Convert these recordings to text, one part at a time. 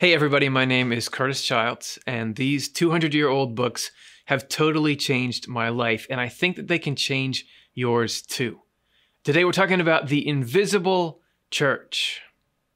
Hey, everybody, my name is Curtis Childs, and these 200 year old books have totally changed my life, and I think that they can change yours too. Today, we're talking about the invisible church.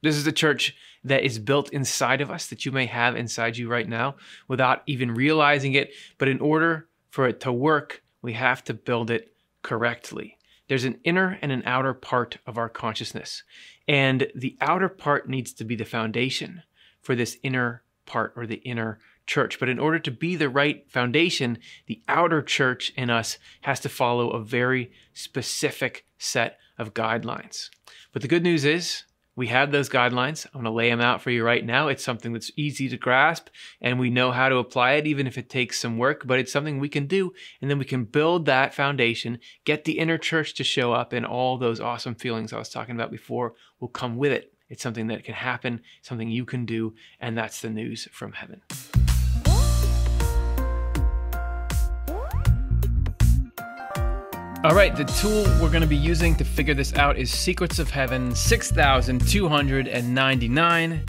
This is a church that is built inside of us that you may have inside you right now without even realizing it. But in order for it to work, we have to build it correctly. There's an inner and an outer part of our consciousness. And the outer part needs to be the foundation for this inner part or the inner church. But in order to be the right foundation, the outer church in us has to follow a very specific set of guidelines. But the good news is, we have those guidelines. I'm going to lay them out for you right now. It's something that's easy to grasp and we know how to apply it, even if it takes some work, but it's something we can do. And then we can build that foundation, get the inner church to show up, and all those awesome feelings I was talking about before will come with it. It's something that can happen, something you can do, and that's the news from heaven. All right, the tool we're going to be using to figure this out is Secrets of Heaven 6299.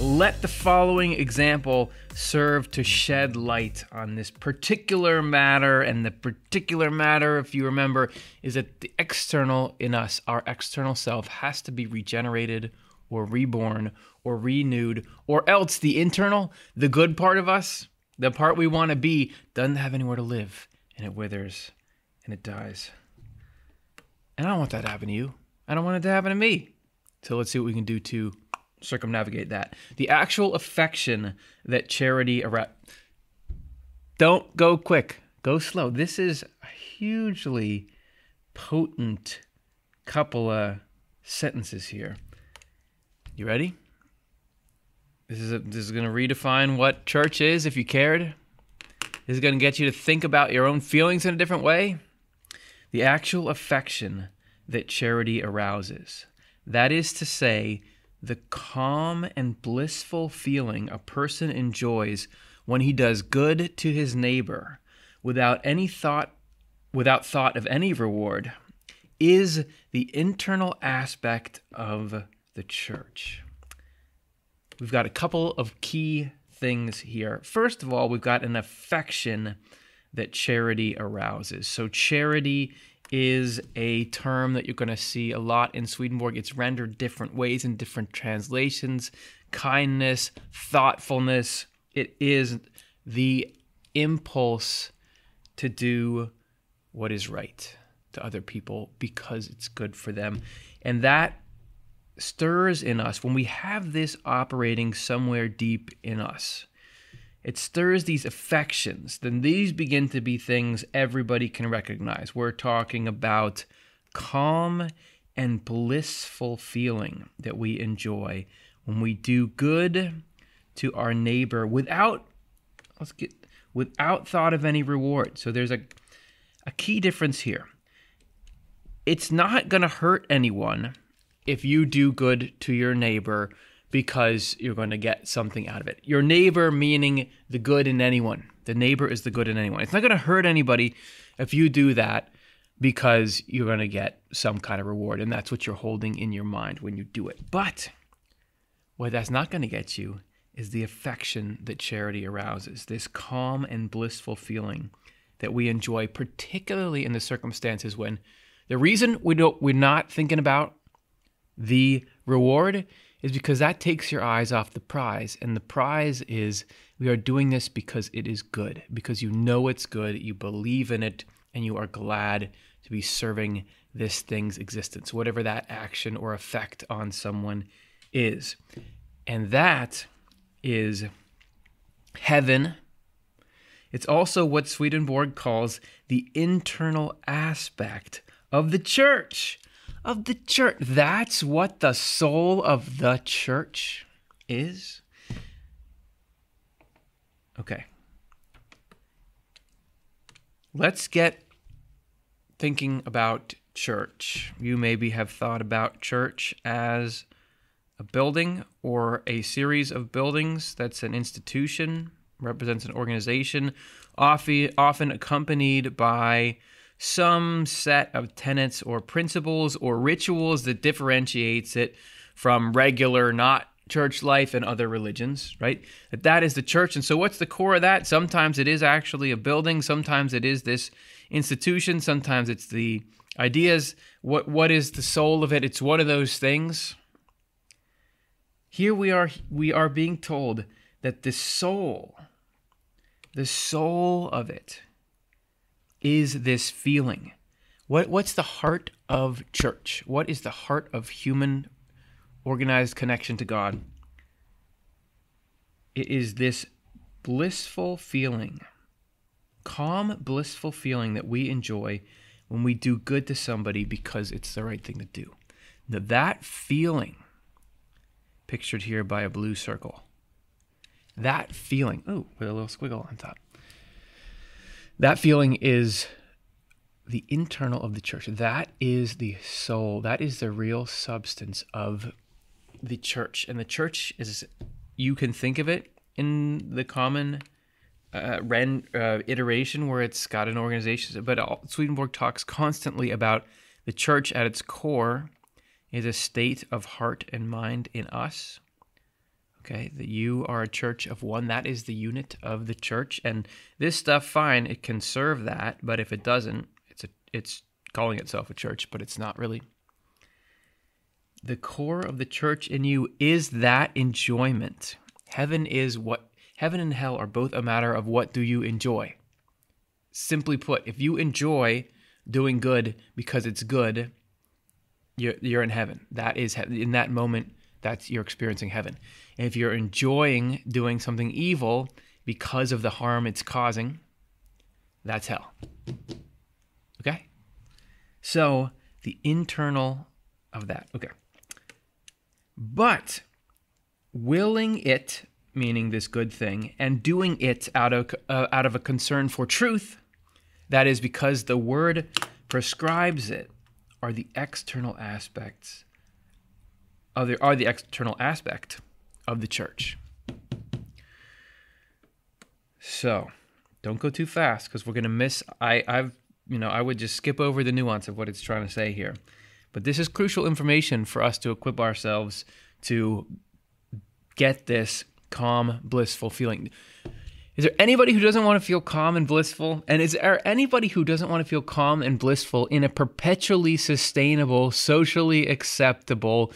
Let the following example serve to shed light on this particular matter. And the particular matter, if you remember, is that the external in us, our external self, has to be regenerated or reborn or renewed, or else the internal, the good part of us, the part we want to be, doesn't have anywhere to live and it withers and it dies. And I don't want that to happen to you. I don't want it to happen to me. So let's see what we can do to circumnavigate that. The actual affection that charity around. Don't go quick. Go slow. This is a hugely potent couple of sentences here. You ready? This is a, this is going to redefine what church is if you cared. This is going to get you to think about your own feelings in a different way the actual affection that charity arouses. That is to say, the calm and blissful feeling a person enjoys when he does good to his neighbor without any thought without thought of any reward is the internal aspect of the church. We've got a couple of key things here. First of all, we've got an affection that charity arouses. So, charity is a term that you're going to see a lot in Swedenborg. It's rendered different ways in different translations. Kindness, thoughtfulness. It is the impulse to do what is right to other people because it's good for them. And that stirs in us when we have this operating somewhere deep in us it stirs these affections, then these begin to be things everybody can recognize. We're talking about calm and blissful feeling that we enjoy when we do good to our neighbor without let's get without thought of any reward. So there's a a key difference here. It's not going to hurt anyone if you do good to your neighbor because you're going to get something out of it. Your neighbor, meaning the good in anyone. The neighbor is the good in anyone. It's not going to hurt anybody if you do that because you're going to get some kind of reward. And that's what you're holding in your mind when you do it. But what that's not going to get you is the affection that charity arouses, this calm and blissful feeling that we enjoy, particularly in the circumstances when the reason we don't, we're not thinking about the reward is because that takes your eyes off the prize. And the prize is we are doing this because it is good, because you know it's good, you believe in it, and you are glad to be serving this thing's existence, whatever that action or effect on someone is. And that is heaven. It's also what Swedenborg calls the internal aspect of the church of the church. That's what the soul of the church is. Okay. Let's get thinking about church. You maybe have thought about church as a building or a series of buildings that's an institution, represents an organization, often, accompanied by some set of tenets or principles or rituals that differentiates it from regular, not church life and other religions, right? That that is the church. And so what's the core of that? Sometimes it is actually a building, sometimes it is this institution, sometimes it's the ideas. What what is the soul of it? It's one of those things. Here we are we are being told that the soul the soul of it is this feeling. What what's the heart of church? What is the heart of human organized connection to God. It is this blissful feeling, calm, blissful feeling that we enjoy when we do good to somebody because it's the right thing to do. Now, that feeling, pictured here by a blue circle, that feeling, oh, with a little squiggle on top, that feeling is the internal of the church. That is the soul. That is the real substance of the church, and the church is you can think of it in the common uh, Ren uh, iteration where it's got an organization, but all, Swedenborg talks constantly about the church at its core is a state of heart and mind in us. Okay, that you are a church of one. That is the unit of the church, and this stuff, fine, it can serve that, but if it doesn't, it's a it's calling itself a church, but it's not really the core of the church in you is that enjoyment. Heaven is what heaven and hell are both a matter of what do you enjoy. Simply put, if you enjoy doing good because it's good, you're, you're in heaven. That is in that moment that's you're experiencing heaven. And if you're enjoying doing something evil because of the harm it's causing, that's hell. Okay? So, the internal of that. Okay. But willing it, meaning this good thing, and doing it out of, uh, out of a concern for truth, that is because the word prescribes it, are the external aspects of the, are the external aspect of the church. So, don't go too fast because we're going to miss. I, I've, you know, I would just skip over the nuance of what it's trying to say here. But this is crucial information for us to equip ourselves to get this calm, blissful feeling. Is there anybody who doesn't want to feel calm and blissful? And is there anybody who doesn't want to feel calm and blissful in a perpetually sustainable, socially acceptable,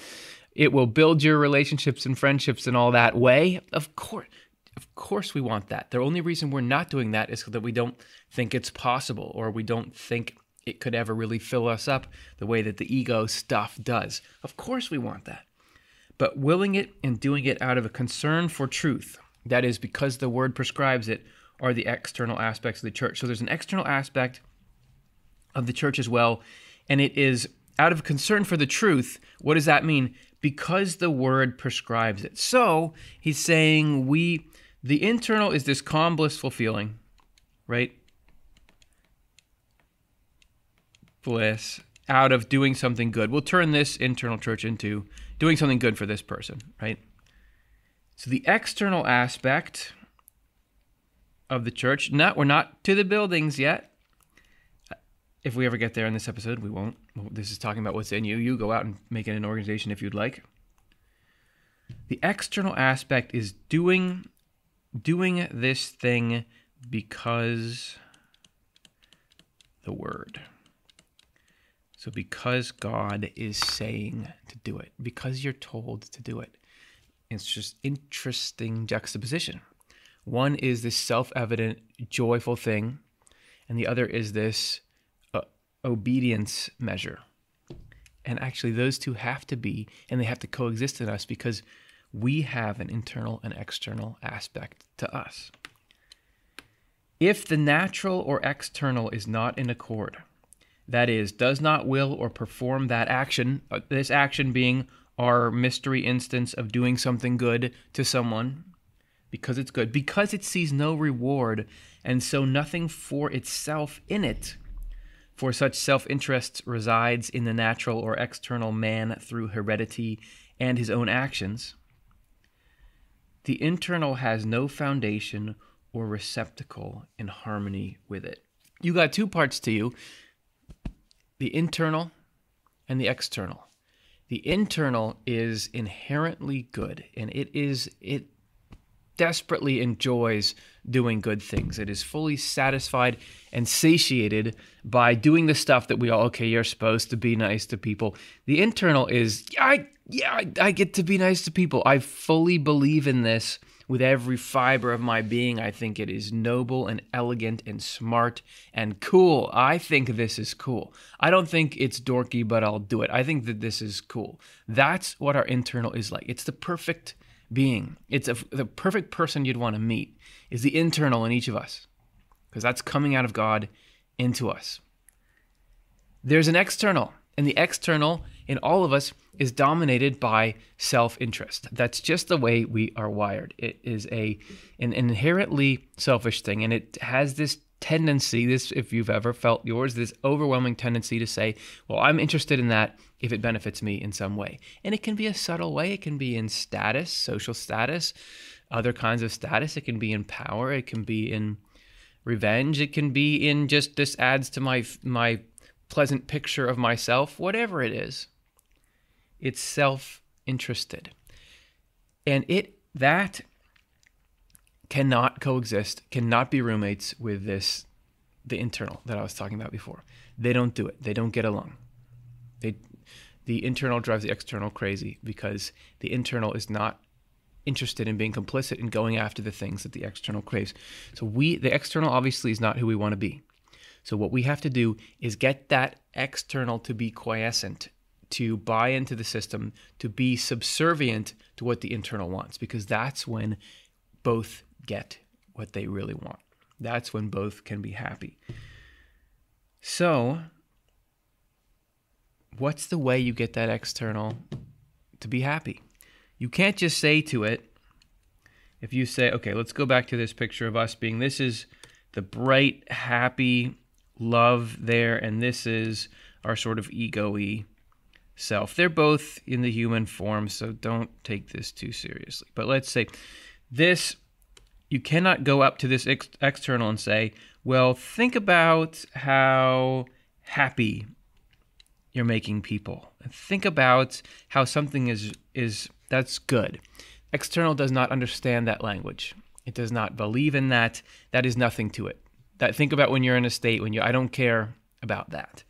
it will build your relationships and friendships and all that way? Of course. Of course we want that. The only reason we're not doing that is that we don't think it's possible or we don't think it could ever really fill us up the way that the ego stuff does. Of course, we want that. But willing it and doing it out of a concern for truth, that is, because the word prescribes it, are the external aspects of the church. So there's an external aspect of the church as well, and it is out of concern for the truth. What does that mean? Because the word prescribes it. So he's saying we, the internal is this calm, blissful feeling, right? bliss out of doing something good. We'll turn this internal church into doing something good for this person, right? So the external aspect of the church, not we're not to the buildings yet. If we ever get there in this episode, we won't. This is talking about what's in you. You go out and make it an organization if you'd like. The external aspect is doing doing this thing because the word. So, because God is saying to do it, because you're told to do it, it's just interesting juxtaposition. One is this self evident, joyful thing, and the other is this obedience measure. And actually, those two have to be, and they have to coexist in us because we have an internal and external aspect to us. If the natural or external is not in accord, that is, does not will or perform that action, uh, this action being our mystery instance of doing something good to someone because it's good, because it sees no reward and so nothing for itself in it. For such self interest resides in the natural or external man through heredity and his own actions. The internal has no foundation or receptacle in harmony with it. You got two parts to you the internal and the external. The internal is inherently good and it is it desperately enjoys doing good things. It is fully satisfied and satiated by doing the stuff that we all okay, you're supposed to be nice to people. The internal is I yeah, I, I get to be nice to people. I fully believe in this with every fiber of my being. I think it is noble and elegant and smart and cool. I think this is cool. I don't think it's dorky, but I'll do it. I think that this is cool. That's what our internal is like. It's the perfect being. It's a, the perfect person you'd want to meet is the internal in each of us because that's coming out of God into us. There's an external, and the external in all of us is dominated by self-interest. That's just the way we are wired. It is a an inherently selfish thing and it has this tendency this if you've ever felt yours this overwhelming tendency to say, "Well, I'm interested in that if it benefits me in some way." And it can be a subtle way. It can be in status, social status, other kinds of status. It can be in power, it can be in revenge, it can be in just this adds to my my pleasant picture of myself, whatever it is it's self-interested and it that cannot coexist cannot be roommates with this the internal that i was talking about before. They don't do it. They don't get along. They the internal drives the external crazy because the internal is not interested in being complicit in going after the things that the external craves. So we the external obviously is not who we want to be. So what we have to do is get that external to be quiescent to buy into the system, to be subservient to what the internal wants, because that's when both get what they really want. That's when both can be happy. So, what's the way you get that external to be happy? You can't just say to it, if you say, okay, let's go back to this picture of us being this is the bright, happy love there, and this is our sort of ego y self. They're both in the human form, so don't take this too seriously. But let's say this you cannot go up to this ex- external and say, well, think about how happy you're making people. Think about how something is is that's good. External does not understand that language. It does not believe in that. That is nothing to it. That think about when you're in a state when you I don't care about that.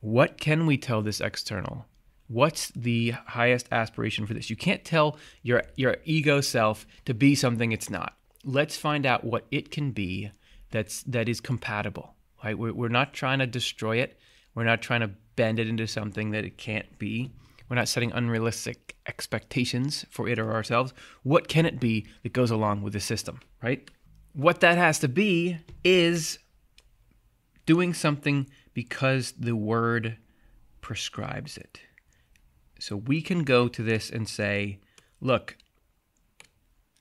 What can we tell this external? What's the highest aspiration for this? You can't tell your your ego self to be something it's not. Let's find out what it can be that's that is compatible. Right? We're, we're not trying to destroy it. We're not trying to bend it into something that it can't be. We're not setting unrealistic expectations for it or ourselves. What can it be that goes along with the system, right? What that has to be is doing something because the word prescribes it. So we can go to this and say, look,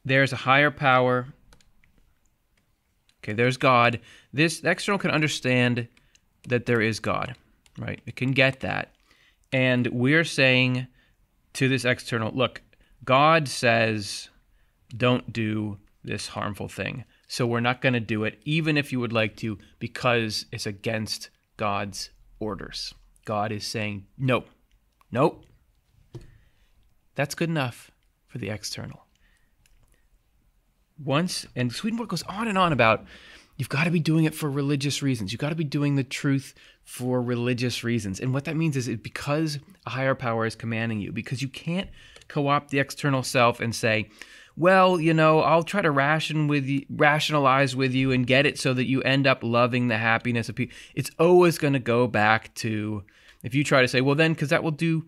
there's a higher power. Okay, there's God. This external can understand that there is God, right? It can get that. And we're saying to this external, look, God says, don't do this harmful thing. So we're not going to do it, even if you would like to, because it's against God's orders. God is saying, no, nope. That's good enough for the external. Once, and Swedenborg goes on and on about you've got to be doing it for religious reasons. You've got to be doing the truth for religious reasons. And what that means is it because a higher power is commanding you, because you can't co opt the external self and say, well, you know, I'll try to ration with you, rationalize with you and get it so that you end up loving the happiness of people. It's always going to go back to if you try to say, well, then because that will do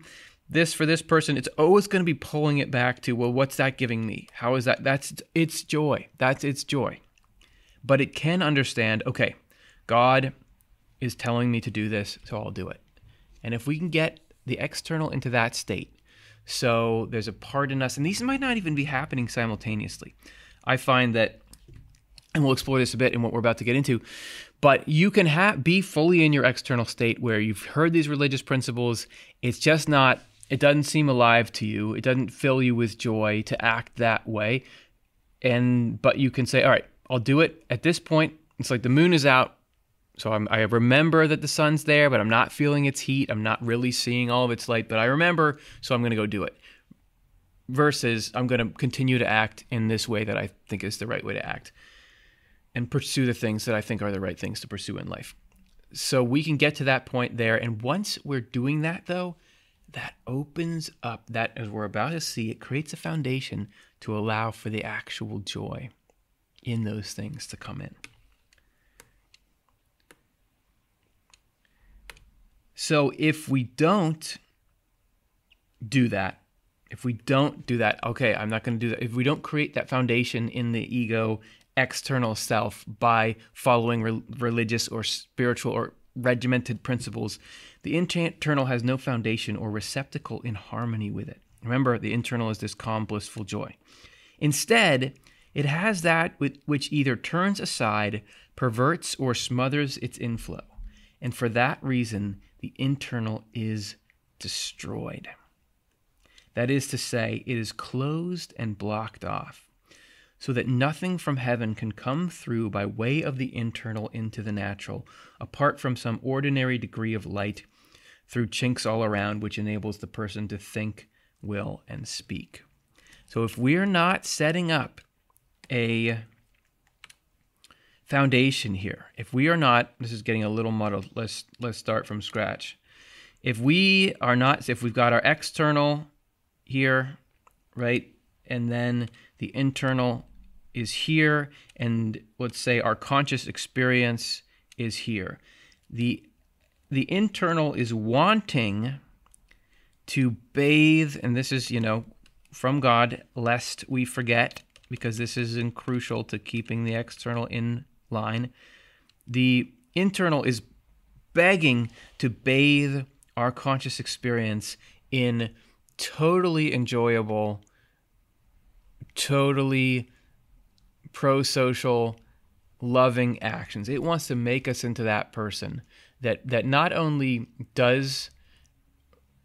this for this person, it's always going to be pulling it back to, well, what's that giving me? How is that? That's its joy. That's its joy. But it can understand, okay, God is telling me to do this, so I'll do it. And if we can get the external into that state, so there's a part in us, and these might not even be happening simultaneously. I find that, and we'll explore this a bit in what we're about to get into, but you can ha- be fully in your external state where you've heard these religious principles. It's just not, it doesn't seem alive to you. It doesn't fill you with joy to act that way. And, but you can say, all right, I'll do it at this point. It's like the moon is out. So I'm, i remember that the sun's there, but I'm not feeling its heat. I'm not really seeing all of its light, but I remember, so I'm going to go do it. Versus, I'm going to continue to act in this way that I think is the right way to act and pursue the things that I think are the right things to pursue in life. So we can get to that point there. And once we're doing that, though, that opens up that, as we're about to see, it creates a foundation to allow for the actual joy in those things to come in. So if we don't do that, if we don't do that, okay, I'm not going to do that. If we don't create that foundation in the ego external self by following re- religious or spiritual or regimented principles, the internal has no foundation or receptacle in harmony with it. Remember, the internal is this calm, blissful joy. Instead, it has that which either turns aside, perverts, or smothers its inflow. And for that reason, the internal is destroyed. That is to say, it is closed and blocked off, so that nothing from heaven can come through by way of the internal into the natural, apart from some ordinary degree of light through chinks all around, which enables the person to think, will, and speak. So if we're not setting up a foundation here. If we are not, this is getting a little muddled. Let's let's start from scratch. If we are not, if we've got our external here, right, and then the internal is here, and let's say our conscious experience is here. The the internal is wanting to bathe, and this is, you know, from God, lest we forget, because this is crucial to keeping the external in line. The internal is begging to bathe our conscious experience in totally enjoyable, totally pro social, loving actions. It wants to make us into that person that, that not only does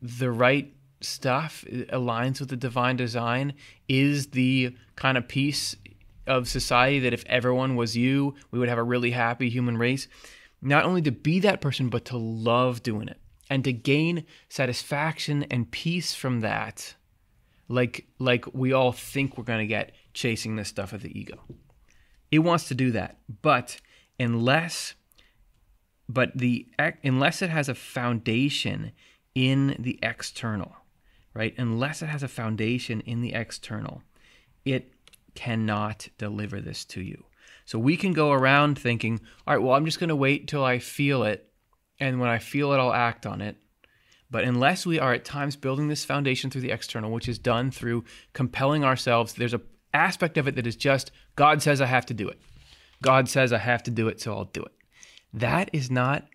the right stuff, aligns with the divine design, is the kind of piece of society that if everyone was you, we would have a really happy human race. Not only to be that person, but to love doing it and to gain satisfaction and peace from that, like like we all think we're going to get chasing this stuff of the ego. It wants to do that, but unless but the unless it has a foundation in the external, right? Unless it has a foundation in the external, it cannot deliver this to you. So we can go around thinking, all right, well, I'm just going to wait till I feel it. And when I feel it, I'll act on it. But unless we are at times building this foundation through the external, which is done through compelling ourselves, there's an aspect of it that is just God says I have to do it. God says I have to do it, so I'll do it. That is not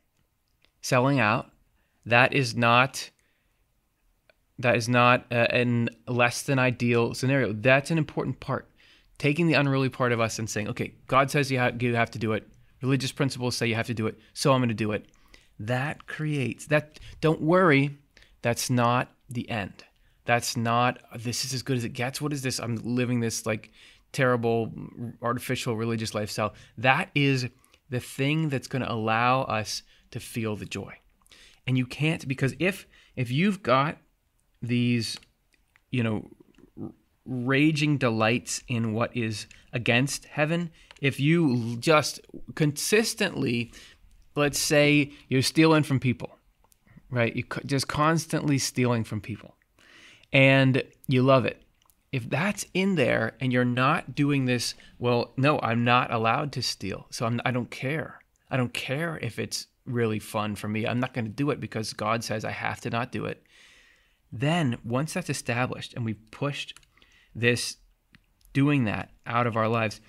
selling out. That is not that is not a, an less than ideal scenario. That's an important part taking the unruly part of us and saying, okay, God says you have, you have to do it. Religious principles say you have to do it, so I'm going to do it. That creates that. Don't worry, that's not the end. That's not, this is as good as it gets. What is this? I'm living this like terrible artificial religious lifestyle. That is the thing that's going to allow us to feel the joy. And you can't because if if you've got these you know raging delights in what is against heaven, if you just consistently, let's say you're stealing from people, right? You just constantly stealing from people and you love it. If that's in there and you're not doing this, well, no, I'm not allowed to steal. So I'm, I don't care. I don't care if it's really fun for me. I'm not going to do it because God says I have to not do it. Then, once that's established and we've pushed this doing that out of our lives,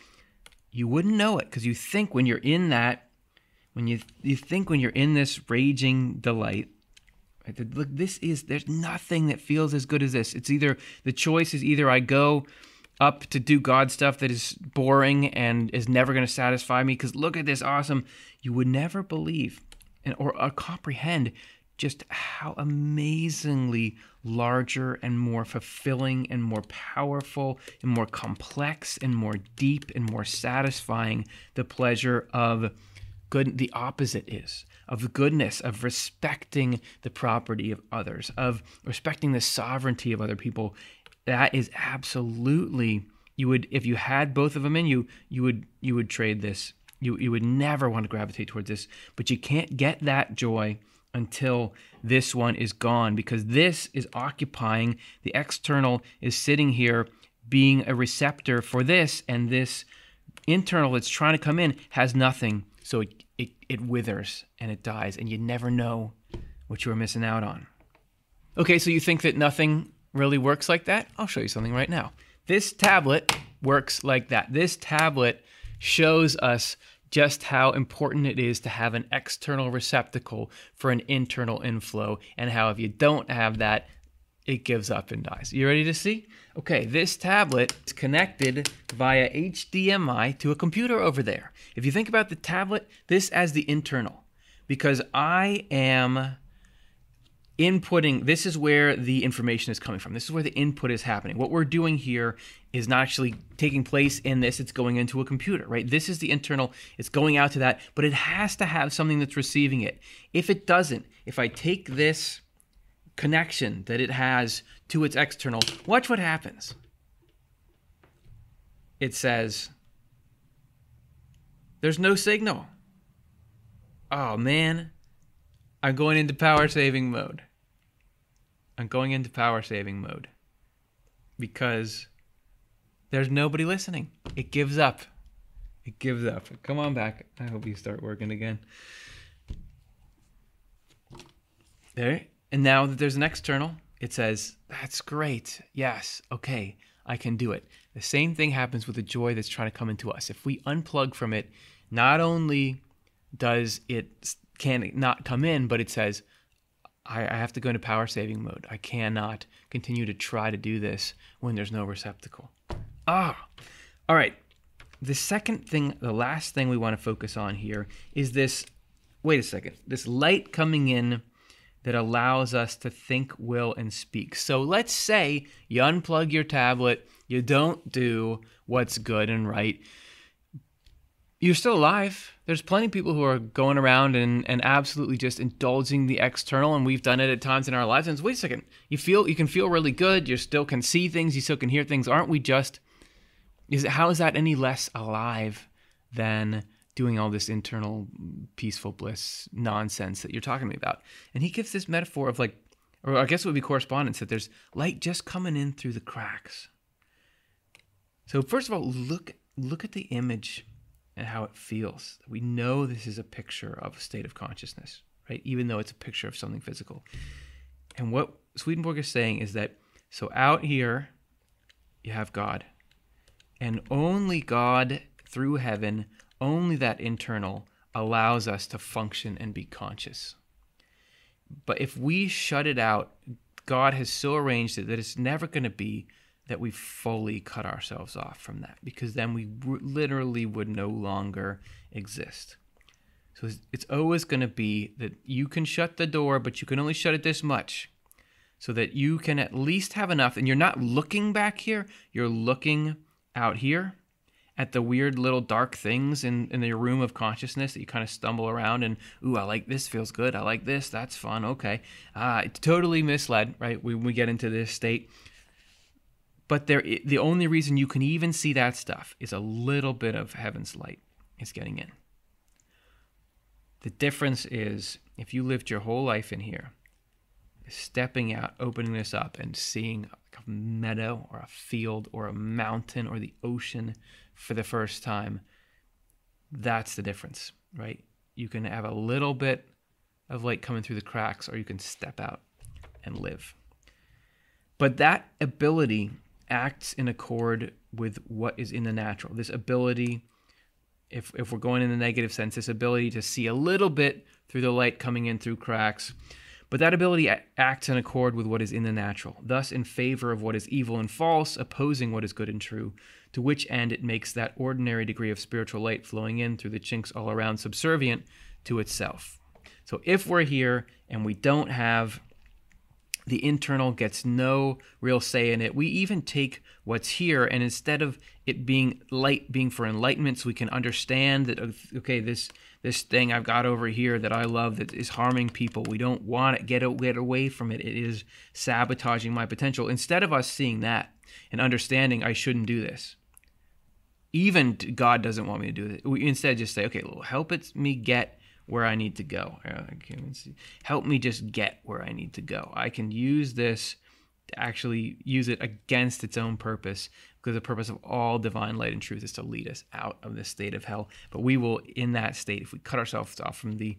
you wouldn't know it because you think when you're in that, when you you think when you're in this raging delight, look, this is there's nothing that feels as good as this. It's either the choice is either I go up to do God stuff that is boring and is never going to satisfy me because look at this awesome. You would never believe and or, or comprehend just how amazingly larger and more fulfilling and more powerful and more complex and more deep and more satisfying the pleasure of good the opposite is of goodness of respecting the property of others of respecting the sovereignty of other people. That is absolutely you would if you had both of them in you you would you would trade this. You you would never want to gravitate towards this. But you can't get that joy until this one is gone because this is occupying the external is sitting here being a receptor for this and this internal that's trying to come in has nothing so it, it, it withers and it dies and you never know what you are missing out on. Okay so you think that nothing really works like that? I'll show you something right now. This tablet works like that. This tablet shows us just how important it is to have an external receptacle for an internal inflow, and how if you don't have that, it gives up and dies. You ready to see? Okay, this tablet is connected via HDMI to a computer over there. If you think about the tablet, this as the internal, because I am inputting this is where the information is coming from this is where the input is happening what we're doing here is not actually taking place in this it's going into a computer right this is the internal it's going out to that but it has to have something that's receiving it if it doesn't if i take this connection that it has to its external watch what happens it says there's no signal oh man I'm going into power saving mode. I'm going into power saving mode because there's nobody listening. It gives up. It gives up. Come on back. I hope you start working again. There. And now that there's an external, it says, That's great. Yes. Okay. I can do it. The same thing happens with the joy that's trying to come into us. If we unplug from it, not only does it can not come in, but it says, I, I have to go into power saving mode. I cannot continue to try to do this when there's no receptacle. Ah, all right. The second thing, the last thing we want to focus on here is this. Wait a second. This light coming in that allows us to think, will, and speak. So let's say you unplug your tablet, you don't do what's good and right you're still alive. There's plenty of people who are going around and, and absolutely just indulging the external, and we've done it at times in our lives. And wait a second, you feel you can feel really good. You still can see things. You still can hear things. Aren't we just? Is how is that any less alive than doing all this internal mm, peaceful bliss nonsense that you're talking to me about? And he gives this metaphor of like, or I guess it would be correspondence that there's light just coming in through the cracks. So first of all, look look at the image and how it feels. We know this is a picture of a state of consciousness, right? Even though it's a picture of something physical. And what Swedenborg is saying is that so out here, you have God, and only God through heaven, only that internal, allows us to function and be conscious. But if we shut it out, God has so arranged it that it's never going to be that we fully cut ourselves off from that because then we literally would no longer exist. So it's always going to be that you can shut the door, but you can only shut it this much so that you can at least have enough. And you're not looking back here, you're looking out here at the weird little dark things in, in your room of consciousness that you kind of stumble around and, ooh, I like this, feels good. I like this, that's fun. Okay. Uh, it's totally misled, right? When we get into this state but there, the only reason you can even see that stuff is a little bit of heaven's light is getting in. The difference is if you lived your whole life in here, stepping out, opening this up, and seeing a meadow or a field or a mountain or the ocean for the first time, that's the difference, right? You can have a little bit of light coming through the cracks, or you can step out and live. But that ability acts in accord with what is in the natural. This ability, if, if we're going in the negative sense, this ability to see a little bit through the light coming in through cracks. But that ability acts in accord with what is in the natural, thus in favor of what is evil and false, opposing what is good and true, to which end it makes that ordinary degree of spiritual light flowing in through the chinks all around subservient to itself. So if we're here and we don't have the internal gets no real say in it. We even take what's here and instead of it being light being for enlightenment so we can understand that okay this this thing I've got over here that I love that is harming people. We don't want it get get away from it. It is sabotaging my potential. Instead of us seeing that and understanding I shouldn't do this. Even God doesn't want me to do it. We instead just say, okay, well, help it me get where I need to go. Help me just get where I need to go. I can use this to actually use it against its own purpose because the purpose of all divine light and truth is to lead us out of this state of hell. But we will, in that state, if we cut ourselves off from the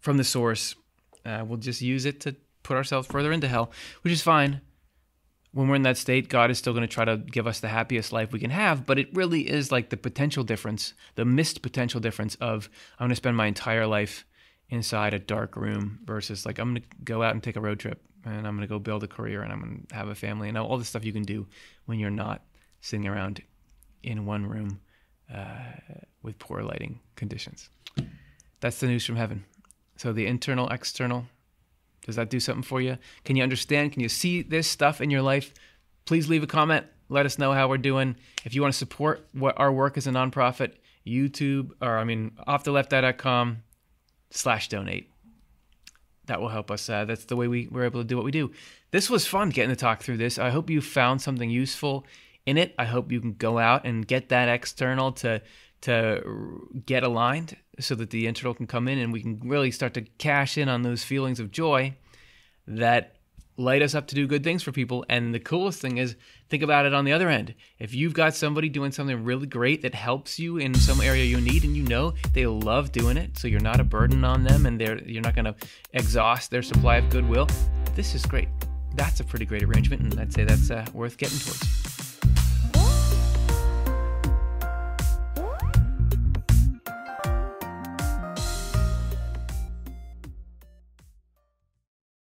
from the source, uh, we'll just use it to put ourselves further into hell, which is fine. When we're in that state, God is still going to try to give us the happiest life we can have, but it really is like the potential difference, the missed potential difference of I'm going to spend my entire life inside a dark room versus like I'm going to go out and take a road trip and I'm going to go build a career and I'm going to have a family and all the stuff you can do when you're not sitting around in one room uh, with poor lighting conditions. That's the news from heaven. So the internal, external, does that do something for you? Can you understand? Can you see this stuff in your life? Please leave a comment. Let us know how we're doing. If you want to support what our work as a nonprofit, YouTube or I mean offtheleft.com slash donate. That will help us. Uh, that's the way we, we're able to do what we do. This was fun getting to talk through this. I hope you found something useful in it. I hope you can go out and get that external to to get aligned so that the internal can come in and we can really start to cash in on those feelings of joy that light us up to do good things for people. And the coolest thing is, think about it on the other end. If you've got somebody doing something really great that helps you in some area you need, and you know they love doing it, so you're not a burden on them, and they're you're not going to exhaust their supply of goodwill. This is great. That's a pretty great arrangement, and I'd say that's uh, worth getting towards.